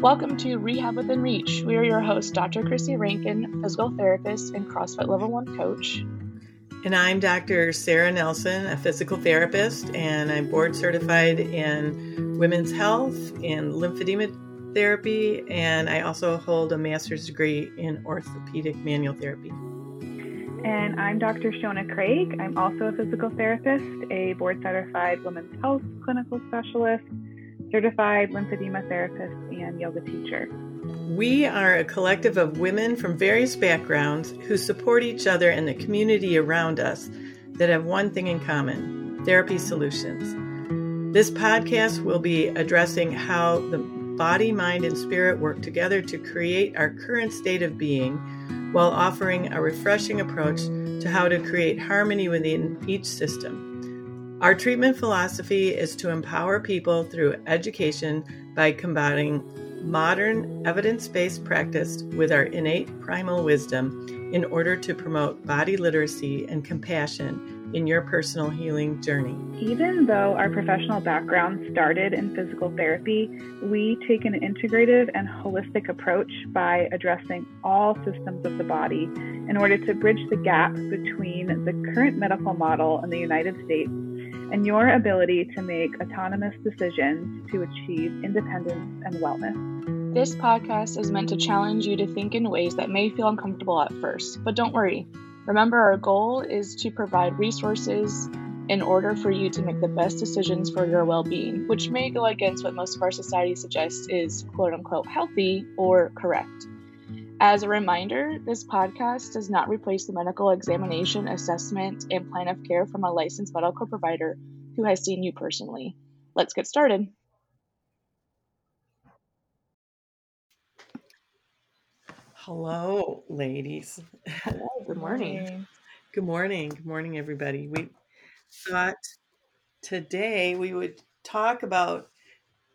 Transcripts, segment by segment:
Welcome to Rehab Within Reach. We are your hosts, Dr. Chrissy Rankin, physical therapist and CrossFit Level 1 coach. And I'm Dr. Sarah Nelson, a physical therapist, and I'm board certified in women's health and lymphedema therapy, and I also hold a master's degree in orthopedic manual therapy. And I'm Dr. Shona Craig. I'm also a physical therapist, a board certified women's health clinical specialist, certified lymphedema therapist, and yoga teacher. We are a collective of women from various backgrounds who support each other and the community around us that have one thing in common therapy solutions. This podcast will be addressing how the body, mind, and spirit work together to create our current state of being while offering a refreshing approach to how to create harmony within each system. Our treatment philosophy is to empower people through education by combining modern evidence based practice with our innate primal wisdom in order to promote body literacy and compassion in your personal healing journey. Even though our professional background started in physical therapy, we take an integrative and holistic approach by addressing all systems of the body in order to bridge the gap between the current medical model in the United States and your ability to make autonomous decisions to achieve independence and wellness. This podcast is meant to challenge you to think in ways that may feel uncomfortable at first, but don't worry. Remember, our goal is to provide resources in order for you to make the best decisions for your well being, which may go against what most of our society suggests is quote unquote healthy or correct. As a reminder, this podcast does not replace the medical examination, assessment, and plan of care from a licensed medical provider who has seen you personally. Let's get started. Hello, ladies. Hello, good morning. Good morning. Good morning, everybody. We thought today we would talk about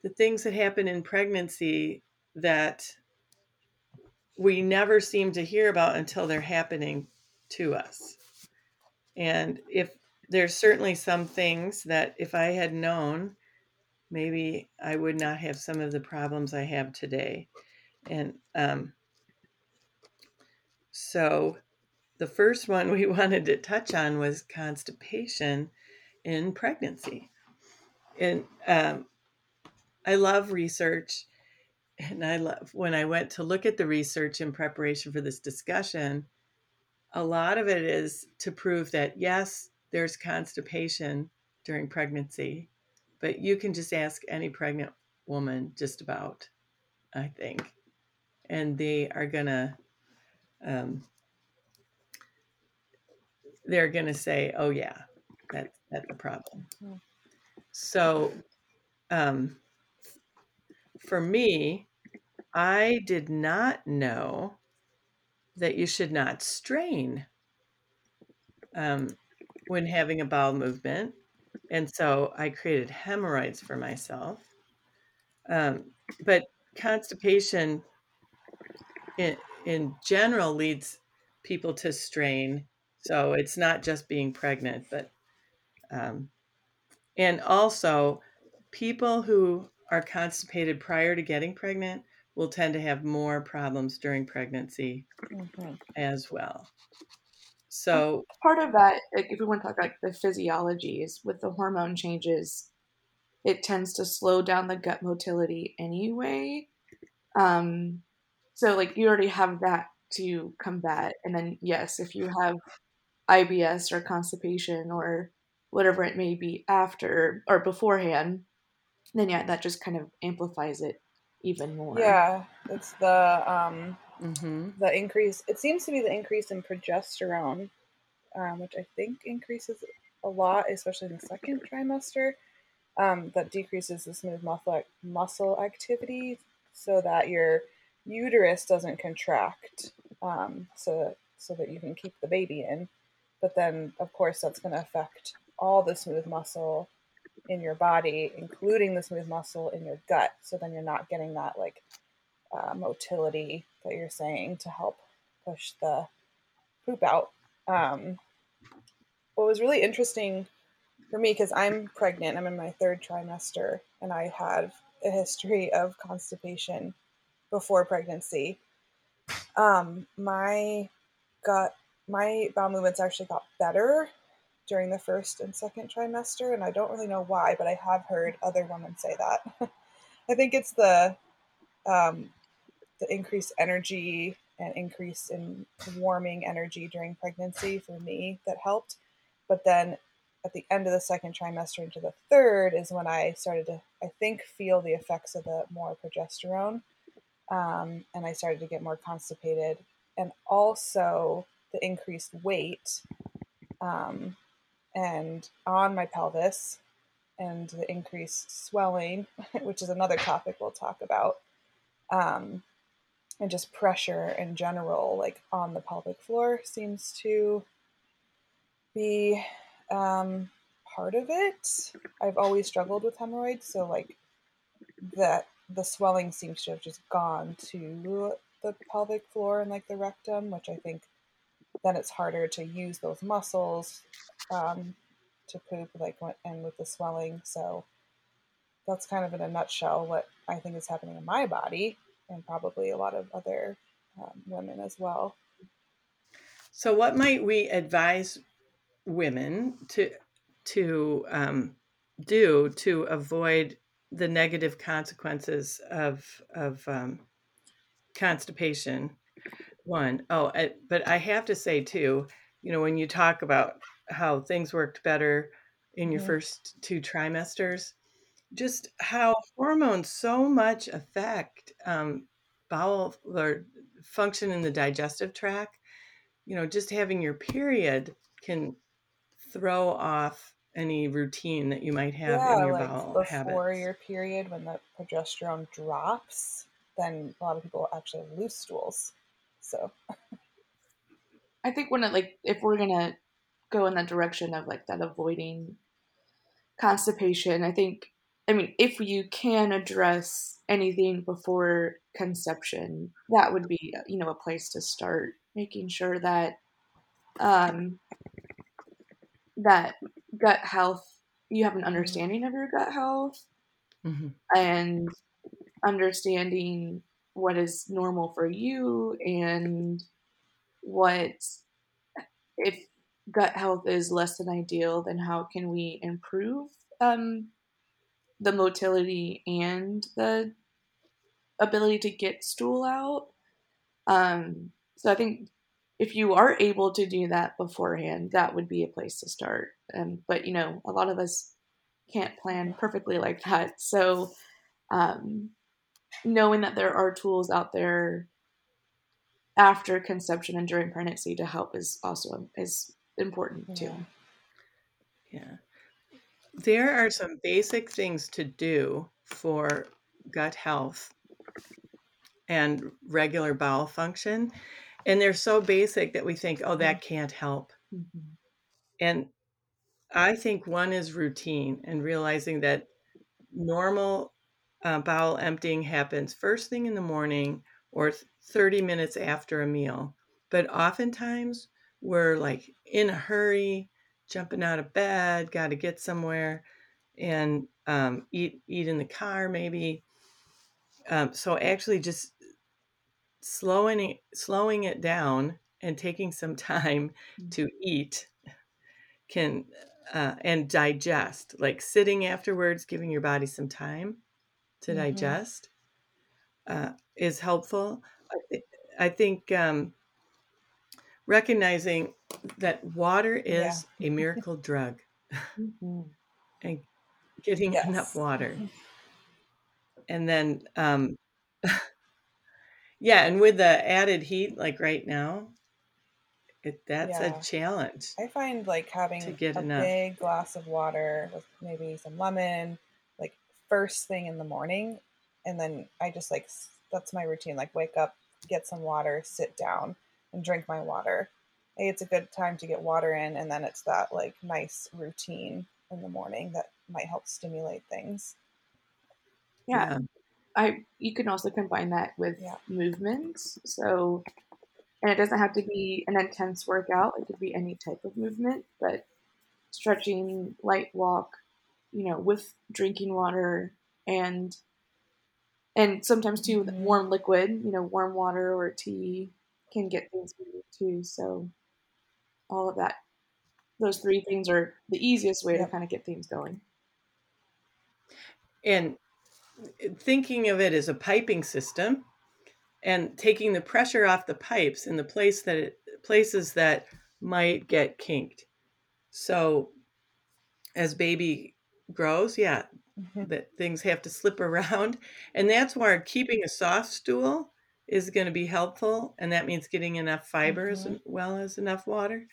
the things that happen in pregnancy that we never seem to hear about until they're happening to us. And if there's certainly some things that if I had known, maybe I would not have some of the problems I have today. And um, so the first one we wanted to touch on was constipation in pregnancy. And um, I love research and I love when I went to look at the research in preparation for this discussion, a lot of it is to prove that yes, there's constipation during pregnancy, but you can just ask any pregnant woman just about, I think, and they are gonna, um, they're gonna say, "Oh yeah, that's that's the problem." Hmm. So, um, for me, I did not know that you should not strain um, when having a bowel movement. And so I created hemorrhoids for myself. Um, but constipation in, in general leads people to strain. So it's not just being pregnant, but, um, and also people who are constipated prior to getting pregnant will tend to have more problems during pregnancy mm-hmm. as well. So part of that, like if we want to talk like the physiologies with the hormone changes, it tends to slow down the gut motility anyway. Um, so like you already have that to combat, and then yes, if you have IBS or constipation or whatever it may be after or beforehand, then yeah, that just kind of amplifies it even more. Yeah, it's the um, mm-hmm. the increase. It seems to be the increase in progesterone, um, which I think increases a lot, especially in the second trimester. Um, that decreases the smooth muscle muscle activity, so that your uterus doesn't contract, um, so so that you can keep the baby in. But then, of course, that's going to affect all the smooth muscle in your body, including the smooth muscle in your gut. So then you're not getting that like uh, motility that you're saying to help push the poop out. Um, what was really interesting for me, because I'm pregnant, I'm in my third trimester, and I have a history of constipation before pregnancy. Um, my gut, my bowel movements actually got better during the first and second trimester, and I don't really know why, but I have heard other women say that. I think it's the um, the increased energy and increase in warming energy during pregnancy for me that helped. But then at the end of the second trimester into the third is when I started to, I think, feel the effects of the more progesterone. Um, and I started to get more constipated. And also the increased weight um, and on my pelvis and the increased swelling, which is another topic we'll talk about. Um, and just pressure in general, like on the pelvic floor, seems to be um, part of it. I've always struggled with hemorrhoids, so like that the swelling seems to have just gone to the pelvic floor and like the rectum, which I think then it's harder to use those muscles um, to poop, like and with the swelling. So that's kind of in a nutshell what I think is happening in my body and probably a lot of other um, women as well. So, what might we advise women to to um, do to avoid the negative consequences of of um, constipation? One, oh, I, but I have to say too, you know, when you talk about how things worked better in your mm-hmm. first two trimesters, just how hormones so much affect um, bowel or function in the digestive tract. You know, just having your period can throw off any routine that you might have yeah, in your like bowel before habits. your period when the progesterone drops then a lot of people actually have loose stools so i think when it like if we're gonna go in that direction of like that avoiding constipation i think I mean, if you can address anything before conception, that would be, you know, a place to start making sure that um, that gut health, you have an understanding of your gut health mm-hmm. and understanding what is normal for you and what if gut health is less than ideal, then how can we improve um, the motility and the ability to get stool out. Um, so I think if you are able to do that beforehand, that would be a place to start. Um, but you know, a lot of us can't plan perfectly like that. So um, knowing that there are tools out there after conception and during pregnancy to help is also is important too. Yeah. There are some basic things to do for gut health and regular bowel function. And they're so basic that we think, oh, that can't help. Mm-hmm. And I think one is routine and realizing that normal uh, bowel emptying happens first thing in the morning or 30 minutes after a meal. But oftentimes we're like in a hurry, jumping out of bed, got to get somewhere, and um, eat eat in the car maybe. Um, so actually, just slowing it, slowing it down and taking some time mm. to eat can uh, and digest. Like sitting afterwards, giving your body some time to mm-hmm. digest uh, is helpful. I, th- I think um, recognizing that water is yeah. a miracle drug mm-hmm. and getting yes. enough water. And then, um, yeah, and with the added heat, like right now, it, that's yeah. a challenge. I find like having to get a enough. big glass of water with maybe some lemon, first thing in the morning. And then I just like, that's my routine. Like wake up, get some water, sit down and drink my water. Hey, it's a good time to get water in, and then it's that like nice routine in the morning that might help stimulate things. Yeah. yeah. I you can also combine that with yeah. movements. So and it doesn't have to be an intense workout. It could be any type of movement, but stretching, light walk, you know, with drinking water and and sometimes too mm-hmm. warm liquid you know warm water or tea can get things moving too. So all of that those three things are the easiest way to kind of get things going. And thinking of it as a piping system and taking the pressure off the pipes in the place that it, places that might get kinked. So as baby grows yeah mm-hmm. that things have to slip around. And that's why keeping a soft stool is going to be helpful. And that means getting enough fiber mm-hmm. as well as enough water.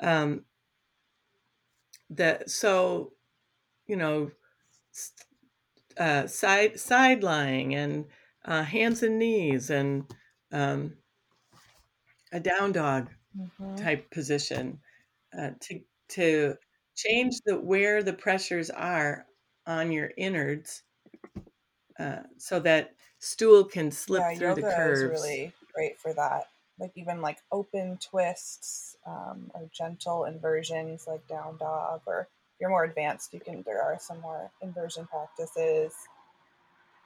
Um, that so, you know, uh, side side lying and uh, hands and knees and um, a down dog mm-hmm. type position uh, to to change the where the pressures are on your innards uh, so that stool can slip yeah, through the curves. Is really great for that. Like even like open twists um, or gentle inversions, like down dog, or if you're more advanced, you can. There are some more inversion practices,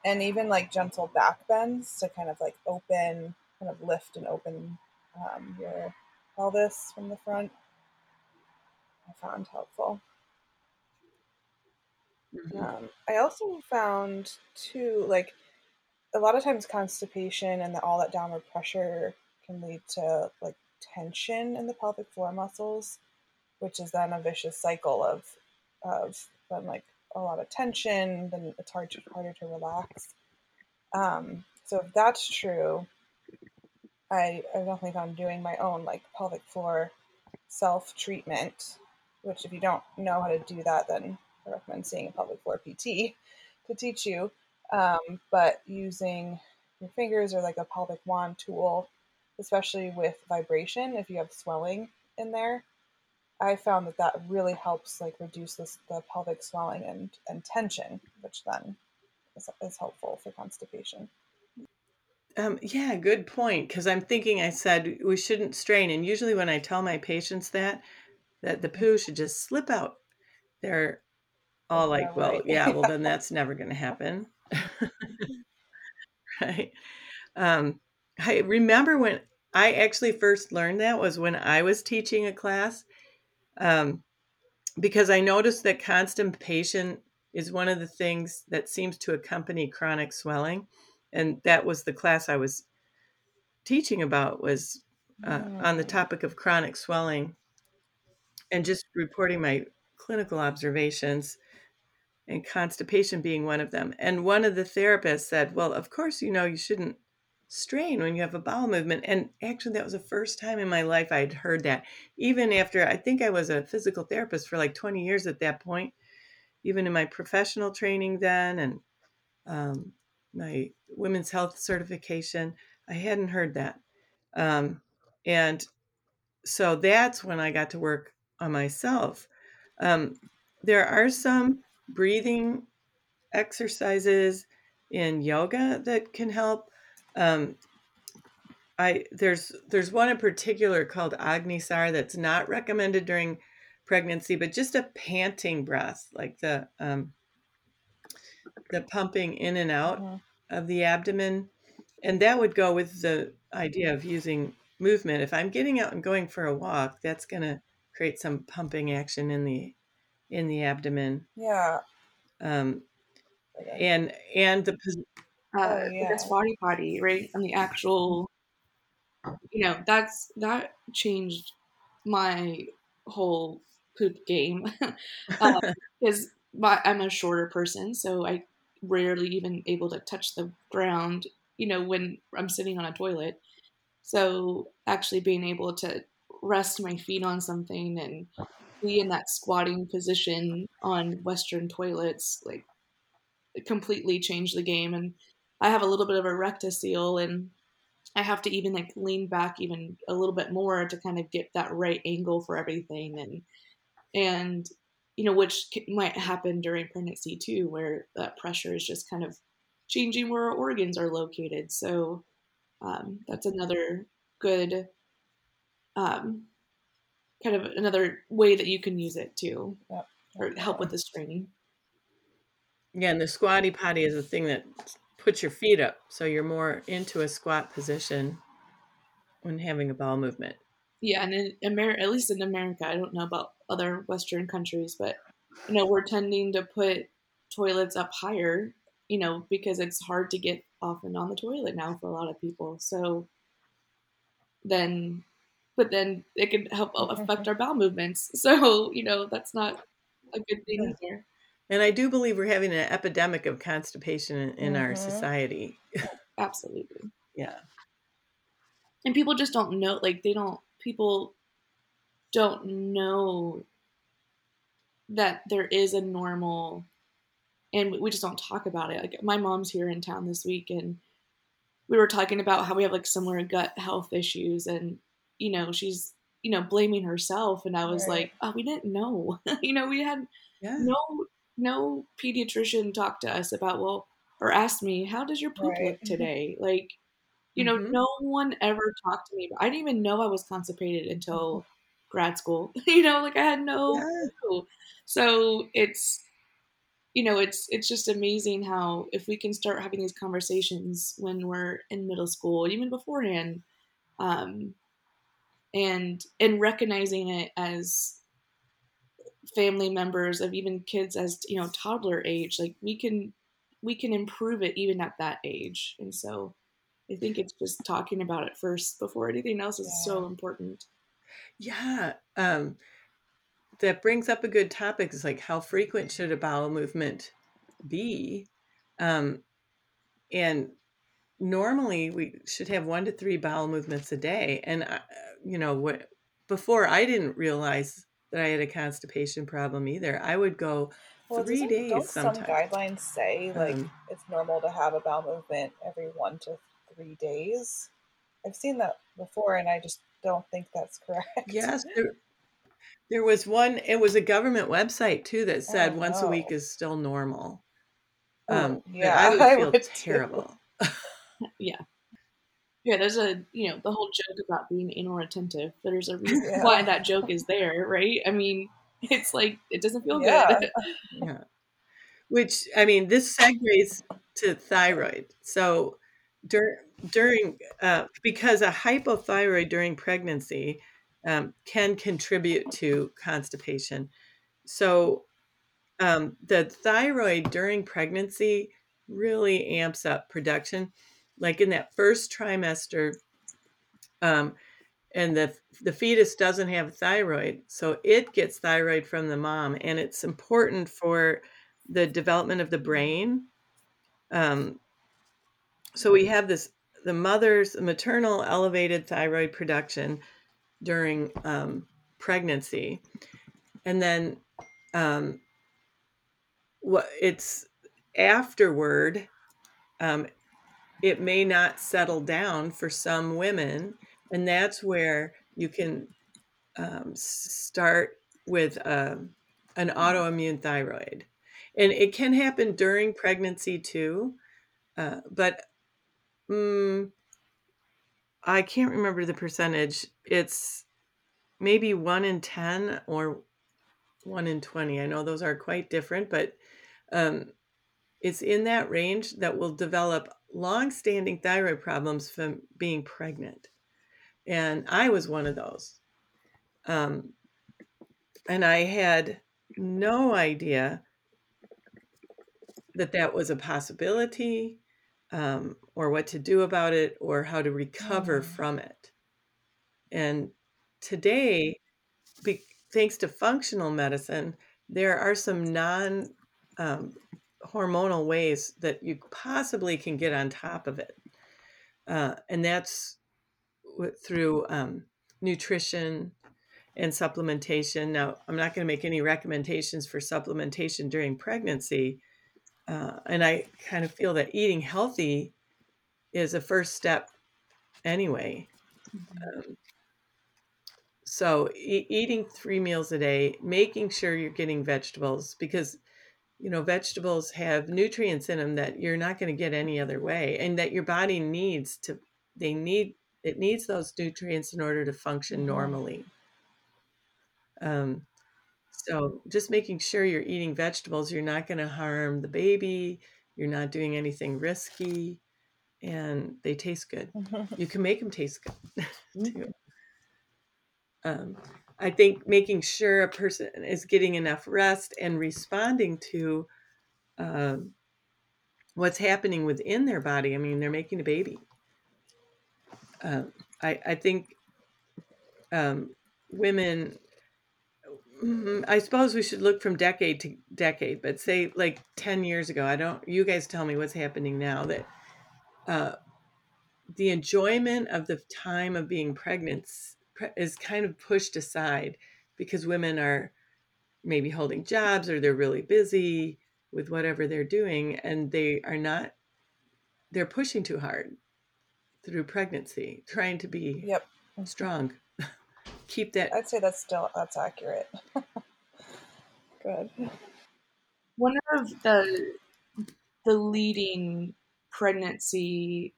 and even like gentle back bends to kind of like open, kind of lift and open um, your pelvis from the front. I found helpful. Mm-hmm. Um, I also found too, like a lot of times constipation and the, all that downward pressure can lead to like tension in the pelvic floor muscles, which is then a vicious cycle of of then like a lot of tension, then it's hard to, harder to relax. Um, so if that's true, I, I definitely found doing my own like pelvic floor self treatment, which if you don't know how to do that, then I recommend seeing a pelvic floor PT to teach you. Um, but using your fingers or like a pelvic wand tool, especially with vibration, if you have swelling in there, I found that that really helps like reduce this, the pelvic swelling and, and tension, which then is, is helpful for constipation. Um, yeah, good point. Because I'm thinking, I said we shouldn't strain, and usually when I tell my patients that, that the poo should just slip out, they're all like, well, yeah, well, then that's never going to happen. right. Um, I remember when I actually first learned that was when I was teaching a class, um, because I noticed that constipation is one of the things that seems to accompany chronic swelling, and that was the class I was teaching about was uh, on the mm. topic of chronic swelling, and just reporting my clinical observations and constipation being one of them. And one of the therapists said, Well, of course, you know, you shouldn't strain when you have a bowel movement. And actually, that was the first time in my life I'd heard that. Even after I think I was a physical therapist for like 20 years at that point, even in my professional training then and um, my women's health certification, I hadn't heard that. Um, and so that's when I got to work on myself. Um, there are some breathing exercises in yoga that can help. Um, I there's there's one in particular called Agnisar that's not recommended during pregnancy, but just a panting breath, like the um, the pumping in and out mm-hmm. of the abdomen, and that would go with the idea of using movement. If I'm getting out and going for a walk, that's going to create some pumping action in the in the abdomen. Yeah. Um, and and the uh, oh, yeah. the Squatty Potty, right? And the actual, you know, that's that changed my whole poop game because um, I'm a shorter person, so I rarely even able to touch the ground. You know, when I'm sitting on a toilet. So actually being able to rest my feet on something and be in that squatting position on Western toilets, like completely changed the game. And I have a little bit of a rectocele and I have to even like lean back even a little bit more to kind of get that right angle for everything. And, and, you know, which might happen during pregnancy too, where that pressure is just kind of changing where our organs are located. So um, that's another good um, kind of another way that you can use it to or help with the straining. Yeah, and the squatty potty is a thing that puts your feet up so you're more into a squat position when having a bowel movement. Yeah, and in America, at least in America, I don't know about other Western countries, but you know, we're tending to put toilets up higher, you know, because it's hard to get off and on the toilet now for a lot of people. So then, but then it can help affect our bowel movements. So, you know, that's not a good thing either. And I do believe we're having an epidemic of constipation in, in mm-hmm. our society. Absolutely. yeah. And people just don't know, like, they don't, people don't know that there is a normal, and we just don't talk about it. Like, my mom's here in town this week, and we were talking about how we have like similar gut health issues, and, you know, she's, you know, blaming herself. And I was right. like, oh, we didn't know. you know, we had yeah. no no pediatrician talked to us about well or asked me how does your poop right. look today like you know mm-hmm. no one ever talked to me i didn't even know i was constipated until mm-hmm. grad school you know like i had no yeah. clue so it's you know it's it's just amazing how if we can start having these conversations when we're in middle school even beforehand um and and recognizing it as family members of even kids as you know toddler age like we can we can improve it even at that age. And so i think it's just talking about it first before anything else is yeah. so important. Yeah um that brings up a good topic is like how frequent should a bowel movement be? Um and normally we should have one to three bowel movements a day and uh, you know what before i didn't realize that I had a constipation problem either. I would go well, 3 days. Don't sometimes. some guidelines say like um, it's normal to have a bowel movement every one to three days? I've seen that before, and I just don't think that's correct. Yes, there, there was one. It was a government website too that said once a week is still normal. Oh, um, yeah, I would feel I would terrible. yeah. Yeah, there's a you know the whole joke about being anal retentive. There's a reason yeah. why that joke is there, right? I mean, it's like it doesn't feel yeah. good. yeah. Which I mean, this segues to thyroid. So during during uh, because a hypothyroid during pregnancy um, can contribute to constipation. So um, the thyroid during pregnancy really amps up production like in that first trimester um, and the the fetus doesn't have thyroid so it gets thyroid from the mom and it's important for the development of the brain. Um, so we have this the mother's maternal elevated thyroid production during um, pregnancy. And then um, what it's afterward um, it may not settle down for some women. And that's where you can um, start with uh, an autoimmune thyroid. And it can happen during pregnancy too. Uh, but um, I can't remember the percentage. It's maybe one in 10 or one in 20. I know those are quite different, but um, it's in that range that will develop long-standing thyroid problems from being pregnant. And i was one of those. Um, and i had no idea that that was a possibility um, or what to do about it or how to recover mm. from it. And today be, thanks to functional medicine there are some non um, hormonal ways that you possibly can get on top of it. Uh, and that's through um, nutrition and supplementation. Now, I'm not going to make any recommendations for supplementation during pregnancy. Uh, and I kind of feel that eating healthy is a first step anyway. Mm-hmm. Um, so, e- eating three meals a day, making sure you're getting vegetables because you know vegetables have nutrients in them that you're not going to get any other way and that your body needs to they need it needs those nutrients in order to function mm-hmm. normally um, so just making sure you're eating vegetables you're not going to harm the baby you're not doing anything risky, and they taste good. you can make them taste good too. Um, I think making sure a person is getting enough rest and responding to um, what's happening within their body. I mean, they're making a baby. Um, I, I think um, women, mm, I suppose we should look from decade to decade, but say like 10 years ago, I don't, you guys tell me what's happening now that uh, the enjoyment of the time of being pregnant is kind of pushed aside because women are maybe holding jobs or they're really busy with whatever they're doing and they are not they're pushing too hard through pregnancy trying to be yep. strong. Keep that i'd say that's still that's accurate. Good. One of the the leading pregnancy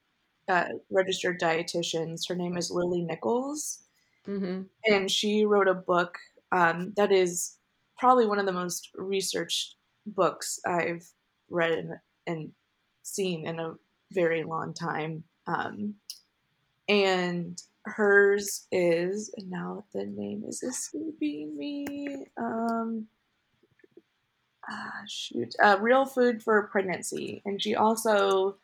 uh, registered dietitians her name is lily nichols mm-hmm. and she wrote a book um, that is probably one of the most researched books I've read and, and seen in a very long time. Um, and hers is now the name is escaping me. Um, ah, shoot, uh, Real Food for Pregnancy, and she also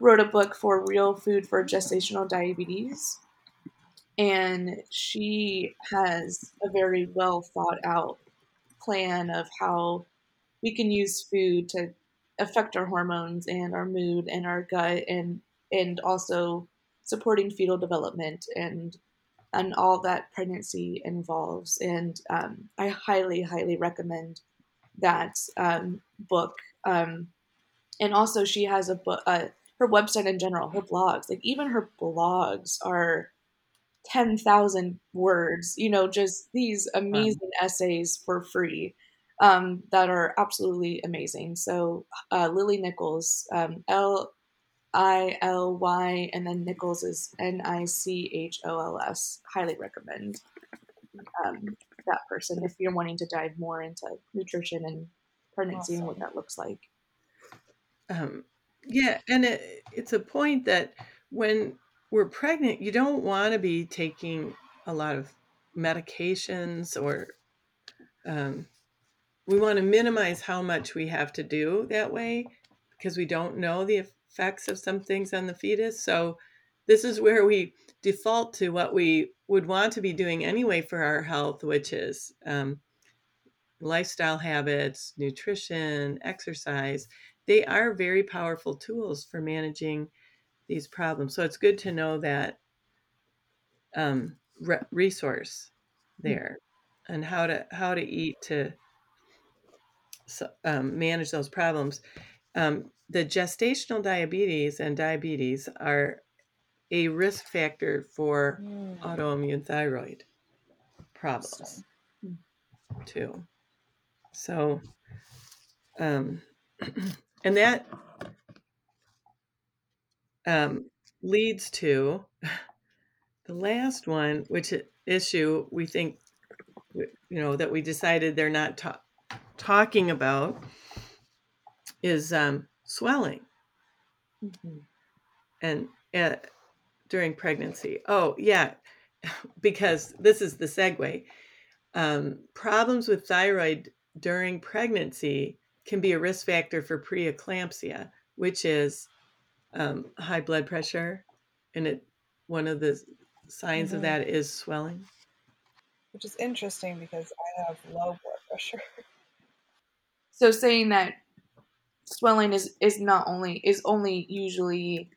wrote a book for Real Food for Gestational Diabetes. And she has a very well thought out plan of how we can use food to affect our hormones and our mood and our gut and and also supporting fetal development and and all that pregnancy involves. And um, i highly highly recommend that um, book. Um, and also she has a book uh, her website in general her blogs like even her blogs are 10,000 words you know just these amazing essays for free um, that are absolutely amazing. So uh, Lily Nichols, um, L I L Y, and then Nichols is N I C H O L S. Highly recommend um, that person if you're wanting to dive more into nutrition and pregnancy awesome. and what that looks like. Um, yeah, and it, it's a point that when we're pregnant, you don't want to be taking a lot of medications or um, we want to minimize how much we have to do that way because we don't know the effects of some things on the fetus. So this is where we default to what we would want to be doing anyway for our health, which is um, lifestyle habits, nutrition, exercise. They are very powerful tools for managing these problems. So it's good to know that um, re- resource hmm. there and how to how to eat to um, manage those problems. Um, the gestational diabetes and diabetes are a risk factor for mm. autoimmune thyroid problems too. So, um, and that um, leads to the last one, which issue we think, you know, that we decided they're not ta- talking about is um, swelling mm-hmm. and uh, during pregnancy. Oh, yeah, because this is the segue. Um, problems with thyroid during pregnancy can be a risk factor for preeclampsia, which is um, high blood pressure, and it one of the signs mm-hmm. of that is swelling. Which is interesting because I have low blood pressure. So saying that swelling is is not only is only usually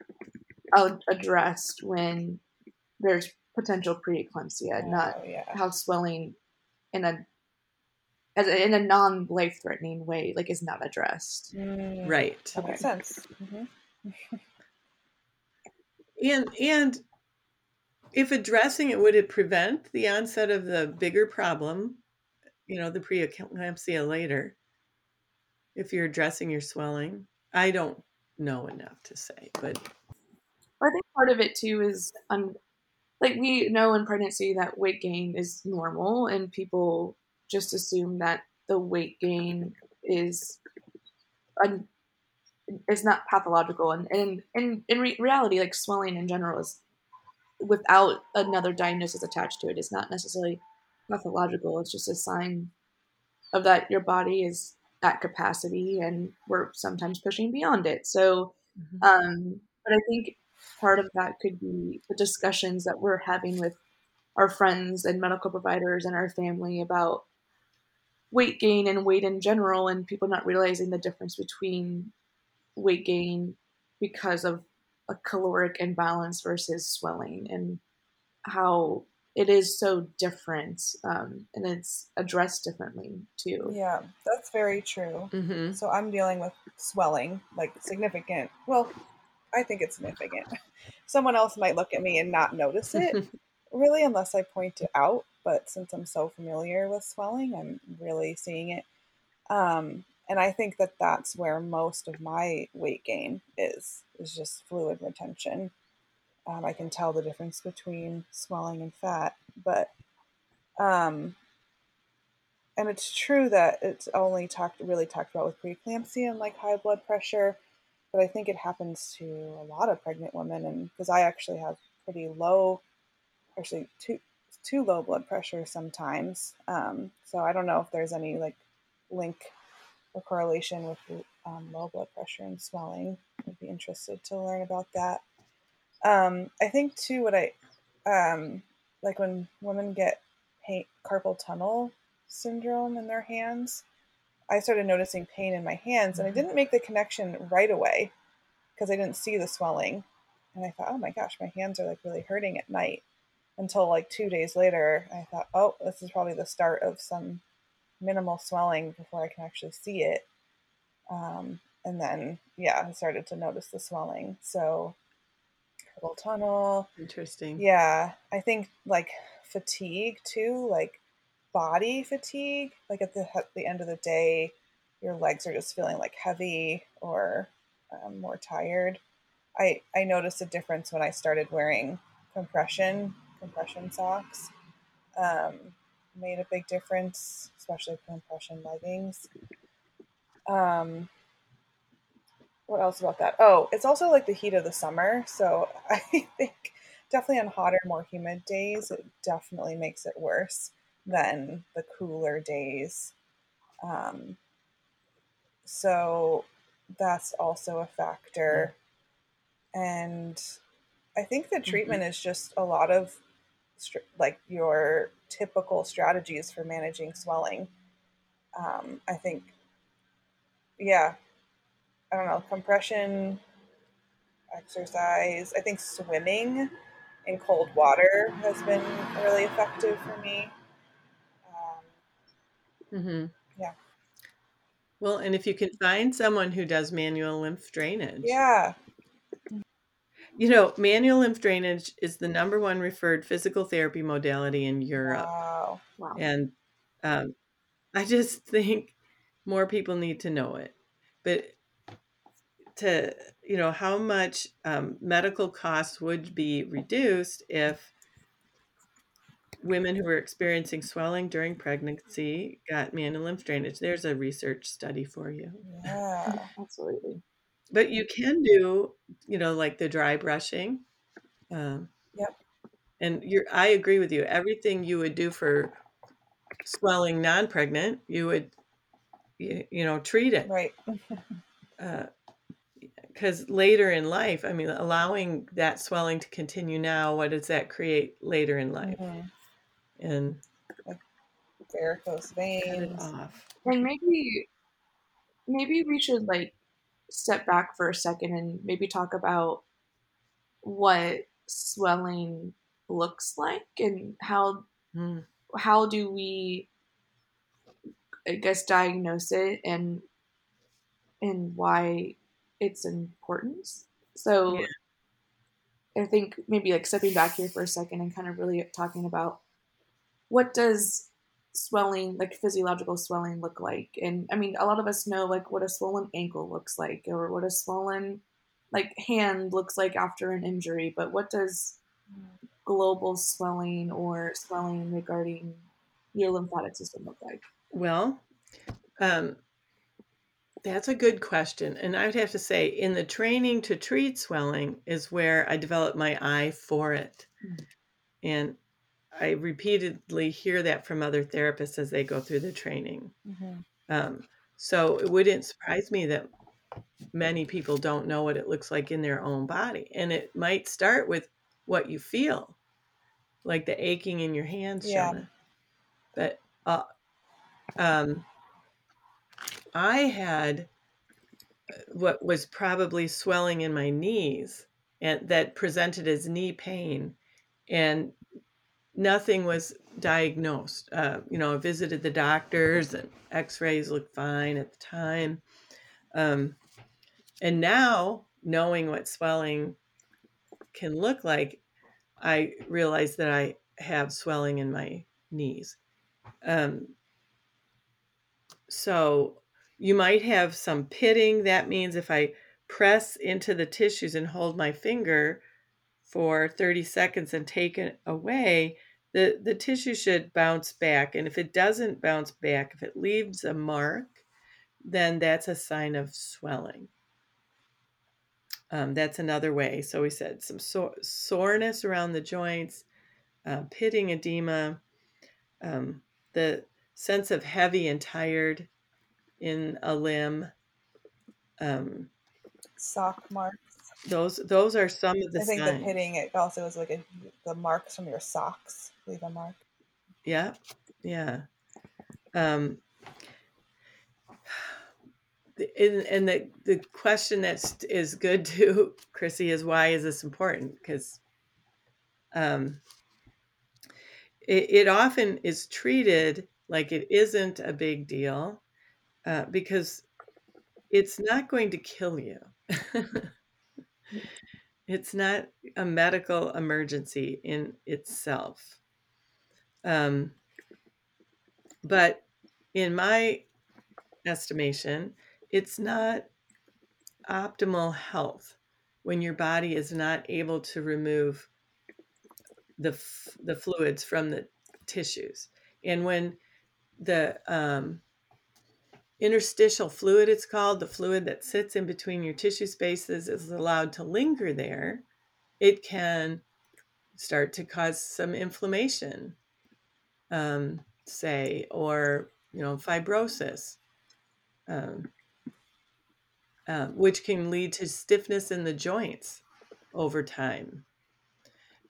addressed when there's potential preeclampsia, oh, not yeah. how swelling in a as a, in a non life threatening way like is not addressed. Mm, right. That makes sense. Mm-hmm. And and if addressing it would it prevent the onset of the bigger problem, you know, the preeclampsia later? if you're addressing your swelling. I don't know enough to say, but I think part of it too is um, like we know in pregnancy that weight gain is normal, and people just assume that the weight gain is un- is not pathological. And and, and in re- reality like swelling in general is without another diagnosis attached to it is not necessarily pathological. It's just a sign of that your body is at capacity and we're sometimes pushing beyond it. So mm-hmm. um but i think part of that could be the discussions that we're having with our friends and medical providers and our family about weight gain and weight in general and people not realizing the difference between weight gain because of a caloric imbalance versus swelling and how it is so different um, and it's addressed differently too yeah that's very true mm-hmm. so i'm dealing with swelling like significant well i think it's significant someone else might look at me and not notice it really unless i point it out but since I'm so familiar with swelling, I'm really seeing it. Um, and I think that that's where most of my weight gain is is just fluid retention. Um, I can tell the difference between swelling and fat, but um, and it's true that it's only talked really talked about with preeclampsia and like high blood pressure, but I think it happens to a lot of pregnant women, and because I actually have pretty low, actually two too low blood pressure sometimes. Um, so I don't know if there's any like link or correlation with um, low blood pressure and swelling. I'd be interested to learn about that. Um, I think too what I um, like when women get pain, carpal tunnel syndrome in their hands. I started noticing pain in my hands, and I mm-hmm. didn't make the connection right away because I didn't see the swelling. And I thought, oh my gosh, my hands are like really hurting at night until like two days later. I thought, oh, this is probably the start of some minimal swelling before I can actually see it. Um, and then, yeah, I started to notice the swelling. So, carpal tunnel. Interesting. Yeah. I think like fatigue too, like body fatigue. Like at the, at the end of the day, your legs are just feeling like heavy or um, more tired. I, I noticed a difference when I started wearing compression compression socks um, made a big difference, especially compression leggings. Um, what else about that? Oh, it's also like the heat of the summer. So I think definitely on hotter, more humid days, it definitely makes it worse than the cooler days. Um, so that's also a factor. And I think the treatment mm-hmm. is just a lot of like your typical strategies for managing swelling. Um, I think, yeah, I don't know, compression, exercise. I think swimming in cold water has been really effective for me. Um, mm-hmm. Yeah. Well, and if you can find someone who does manual lymph drainage, yeah, you know, manual lymph drainage is the number one referred physical therapy modality in Europe. Wow. wow. And um, I just think more people need to know it. But to, you know, how much um, medical costs would be reduced if women who were experiencing swelling during pregnancy got manual lymph drainage. There's a research study for you. Yeah, absolutely but you can do you know like the dry brushing um, yep. and you're i agree with you everything you would do for swelling non-pregnant you would you, you know treat it. Right. Because uh, later in life i mean allowing that swelling to continue now what does that create later in life? Mm-hmm. and like varicose veins. and maybe maybe we should like step back for a second and maybe talk about what swelling looks like and how mm. how do we I guess diagnose it and and why it's important. So yeah. I think maybe like stepping back here for a second and kind of really talking about what does swelling, like physiological swelling, look like? And I mean, a lot of us know like what a swollen ankle looks like, or what a swollen like hand looks like after an injury. But what does global swelling or swelling regarding your lymphatic system look like? Well, um, that's a good question. And I would have to say, in the training to treat swelling is where I developed my eye for it. Mm-hmm. And I repeatedly hear that from other therapists as they go through the training. Mm-hmm. Um, so it wouldn't surprise me that many people don't know what it looks like in their own body. And it might start with what you feel, like the aching in your hands, yeah. Shona. But uh, um, I had uh, what was probably swelling in my knees and that presented as knee pain and nothing was diagnosed. Uh, you know i visited the doctors and x-rays looked fine at the time. Um, and now knowing what swelling can look like i realize that i have swelling in my knees. Um, so you might have some pitting. That means if I press into the tissues and hold my finger for 30 seconds and take it away, the, the tissue should bounce back. And if it doesn't bounce back, if it leaves a mark, then that's a sign of swelling. Um, that's another way. So we said some so- soreness around the joints, uh, pitting edema, um, the sense of heavy and tired in a limb. Um, Sock marks. Those those are some of the. I think signs. the pitting it also is like a, the marks from your socks leave a mark. Yeah, yeah. Um, and, and the the question that is good too, Chrissy, is why is this important? Because um, it, it often is treated like it isn't a big deal uh, because it's not going to kill you. it's not a medical emergency in itself. Um, but in my estimation, it's not optimal health when your body is not able to remove the f- the fluids from the tissues and when the um, interstitial fluid, it's called, the fluid that sits in between your tissue spaces, is allowed to linger there, it can start to cause some inflammation, um, say, or you know, fibrosis, um, uh, which can lead to stiffness in the joints over time.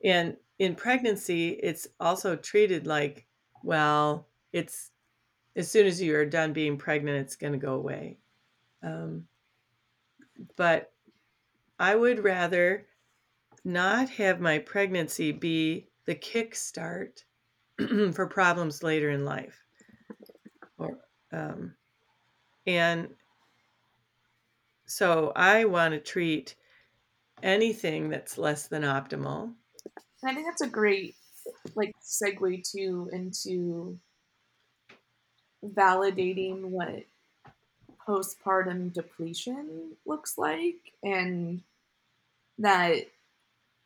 And in pregnancy, it's also treated like, well, it's as soon as you are done being pregnant, it's going to go away. Um, but I would rather not have my pregnancy be the kickstart for problems later in life. Or, um, and so I want to treat anything that's less than optimal. I think that's a great like segue to into validating what postpartum depletion looks like and that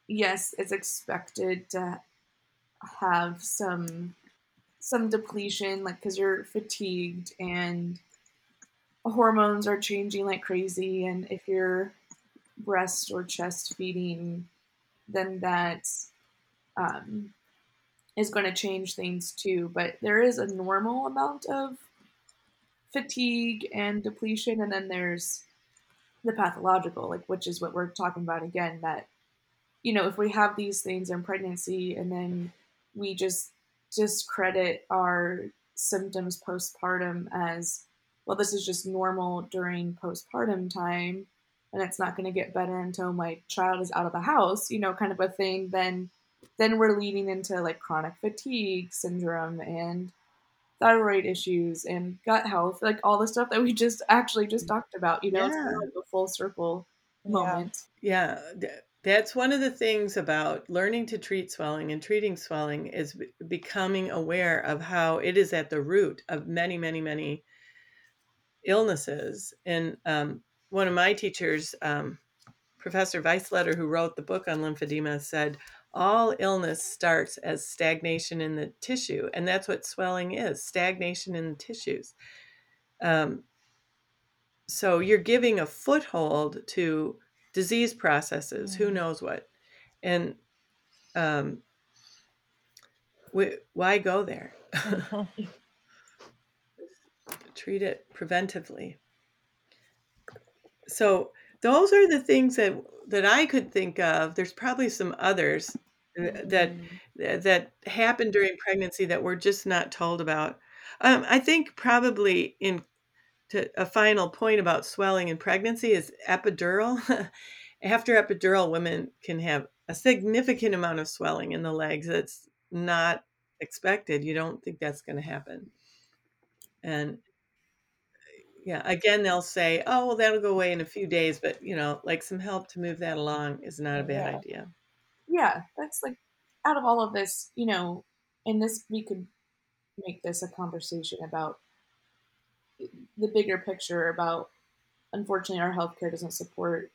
yes it's expected to have some some depletion like because you're fatigued and hormones are changing like crazy. And if you're breast or chest feeding then that's um, is going to change things too. But there is a normal amount of fatigue and depletion, and then there's the pathological, like which is what we're talking about again. That you know, if we have these things in pregnancy and then we just discredit our symptoms postpartum as well, this is just normal during postpartum time, and it's not going to get better until my child is out of the house, you know, kind of a thing. Then then we're leading into like chronic fatigue syndrome and thyroid issues and gut health, like all the stuff that we just actually just talked about. You know, yeah. it's kind of like a full circle moment. Yeah. yeah. That's one of the things about learning to treat swelling and treating swelling is becoming aware of how it is at the root of many, many, many illnesses. And um, one of my teachers, um, Professor Weissleder, who wrote the book on lymphedema, said all illness starts as stagnation in the tissue, and that's what swelling is stagnation in the tissues. Um, so you're giving a foothold to disease processes, mm-hmm. who knows what. And um, we, why go there? Treat it preventively. So those are the things that that I could think of. There's probably some others that mm. that happen during pregnancy that we're just not told about. Um, I think probably in to a final point about swelling in pregnancy is epidural. After epidural, women can have a significant amount of swelling in the legs. That's not expected. You don't think that's going to happen. And yeah, again, they'll say, oh, well, that'll go away in a few days. But, you know, like some help to move that along is not a bad yeah. idea. Yeah, that's like out of all of this, you know, and this, we could make this a conversation about the bigger picture about unfortunately our healthcare doesn't support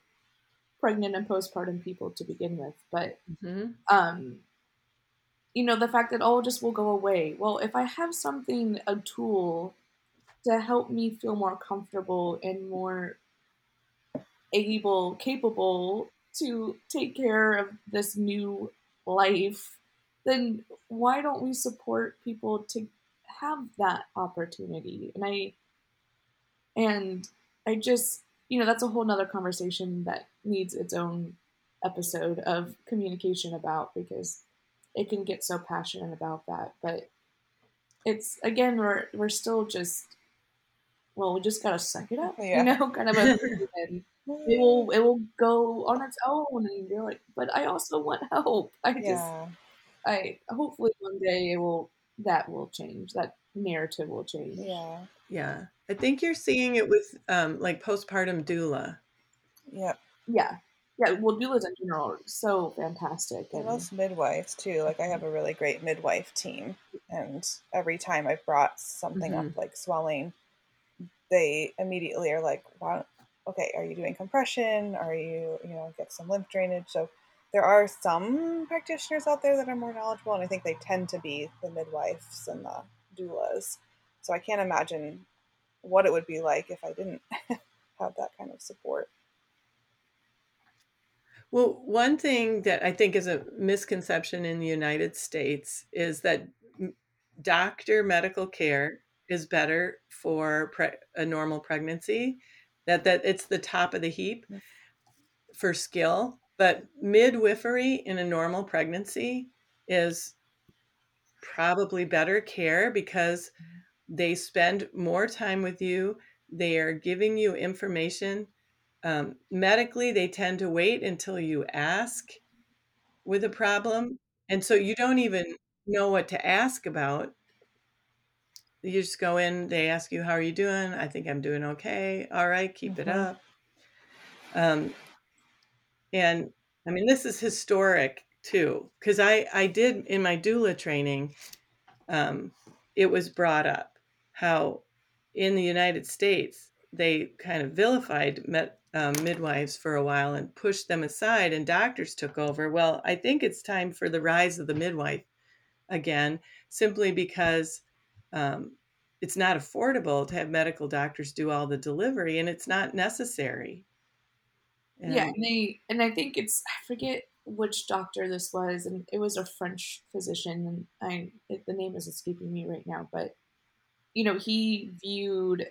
pregnant and postpartum people to begin with but mm-hmm. um you know the fact that oh just will go away well if i have something a tool to help me feel more comfortable and more able capable to take care of this new life then why don't we support people to have that opportunity and i and I just, you know, that's a whole nother conversation that needs its own episode of communication about because it can get so passionate about that. But it's again, we're we're still just well, we just gotta suck it up, yeah. you know, kind of a it will it will go on its own, and you're like, but I also want help. I just, yeah. I hopefully one day it will that will change. That narrative will change. Yeah, yeah. I think you're seeing it with um, like postpartum doula. Yep. Yeah. Yeah. Well, doulas in general are so fantastic. And most midwives too. Like I have a really great midwife team, and every time I've brought something mm-hmm. up like swelling, they immediately are like, "Wow, okay, are you doing compression? Are you, you know, get some lymph drainage?" So there are some practitioners out there that are more knowledgeable, and I think they tend to be the midwives and the doulas. So I can't imagine what it would be like if I didn't have that kind of support. Well, one thing that I think is a misconception in the United States is that doctor medical care is better for pre- a normal pregnancy, that that it's the top of the heap for skill, but midwifery in a normal pregnancy is probably better care because mm they spend more time with you. They are giving you information. Um, medically, they tend to wait until you ask with a problem. And so you don't even know what to ask about. You just go in, they ask you, How are you doing? I think I'm doing okay. All right, keep mm-hmm. it up. Um, and I mean, this is historic too, because I, I did in my doula training, um, it was brought up how in the United States they kind of vilified med, um, midwives for a while and pushed them aside, and doctors took over. Well, I think it's time for the rise of the midwife again, simply because um, it's not affordable to have medical doctors do all the delivery, and it's not necessary. And yeah, and they and I think it's I forget which doctor this was, and it was a French physician, and I it, the name is escaping me right now, but you know, he viewed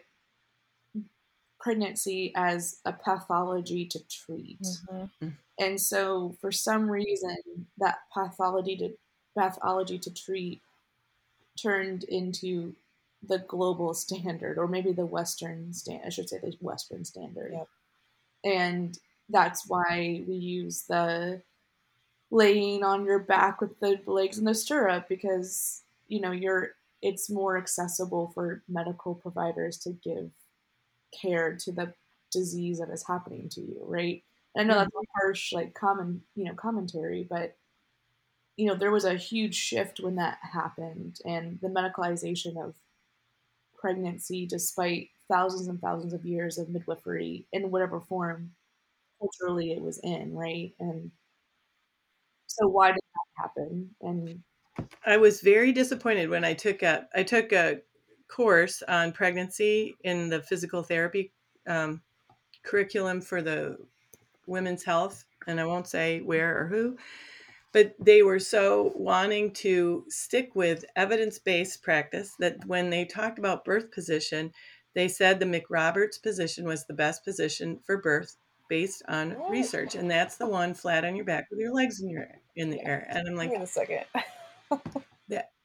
pregnancy as a pathology to treat. Mm-hmm. Mm. And so for some reason that pathology to pathology to treat turned into the global standard or maybe the western stand I should say the western standard. Yep. And that's why we use the laying on your back with the legs in the stirrup because you know you're it's more accessible for medical providers to give care to the disease that is happening to you, right? And I know hmm. that's a harsh, like common, you know, commentary, but you know, there was a huge shift when that happened, and the medicalization of pregnancy, despite thousands and thousands of years of midwifery in whatever form culturally it was in, right? And so, why did that happen? And I was very disappointed when I took a I took a course on pregnancy in the physical therapy um, curriculum for the women's health, and I won't say where or who, but they were so wanting to stick with evidence based practice that when they talked about birth position, they said the McRoberts position was the best position for birth based on research, and that's the one flat on your back with your legs in your in the air. And I'm like, wait a second. that,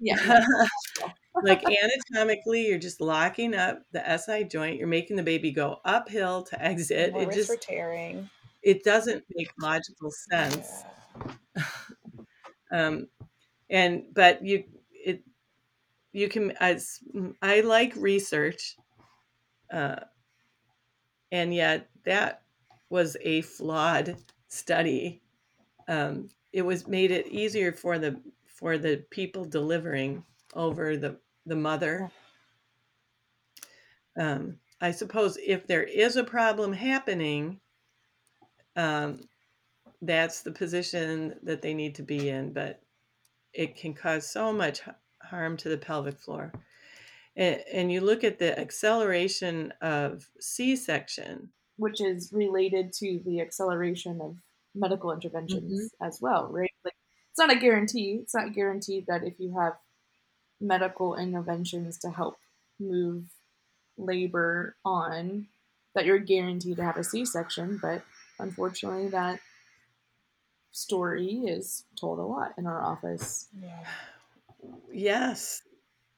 Yeah. like anatomically, you're just locking up the SI joint. You're making the baby go uphill to exit. More It just for tearing. it doesn't make logical sense. Yeah. um, and but you it you can as I like research, uh, and yet that was a flawed study. Um, it was made it easier for the for the people delivering over the the mother. Um, I suppose if there is a problem happening, um, that's the position that they need to be in, but it can cause so much harm to the pelvic floor. And, and you look at the acceleration of C section, which is related to the acceleration of medical interventions mm-hmm. as well, right? Like it's not a guarantee. It's not guaranteed that if you have medical interventions to help move labor on, that you're guaranteed to have a C-section. But unfortunately, that story is told a lot in our office. Yeah. Yes.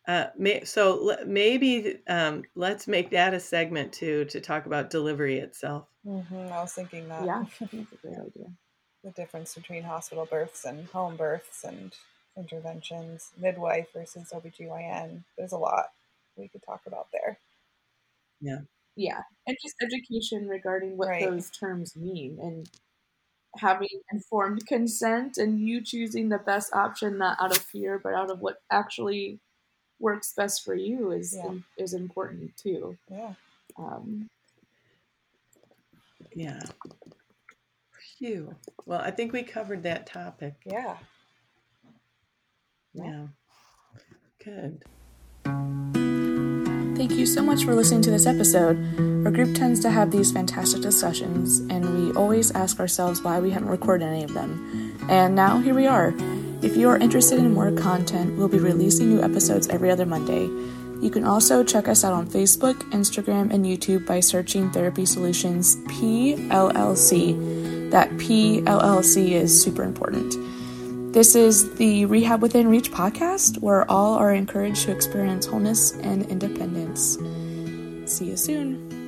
Uh, may, so le- maybe um, let's make that a segment too to talk about delivery itself. hmm I was thinking that. Yeah, I think it's a great idea. the difference between hospital births and home births and interventions, midwife versus OBGYN. There's a lot we could talk about there. Yeah. Yeah, and just education regarding what Right. those terms mean and having informed consent and you choosing the best option not out of fear but out of what actually works best for you is Yeah. is important too. Yeah. Um, Yeah. Phew. Well, I think we covered that topic. Yeah. Yeah. Good. Thank you so much for listening to this episode. Our group tends to have these fantastic discussions, and we always ask ourselves why we haven't recorded any of them. And now here we are. If you are interested in more content, we'll be releasing new episodes every other Monday. You can also check us out on Facebook, Instagram, and YouTube by searching Therapy Solutions PLLC. That PLLC is super important. This is the Rehab Within Reach podcast, where all are encouraged to experience wholeness and independence. See you soon.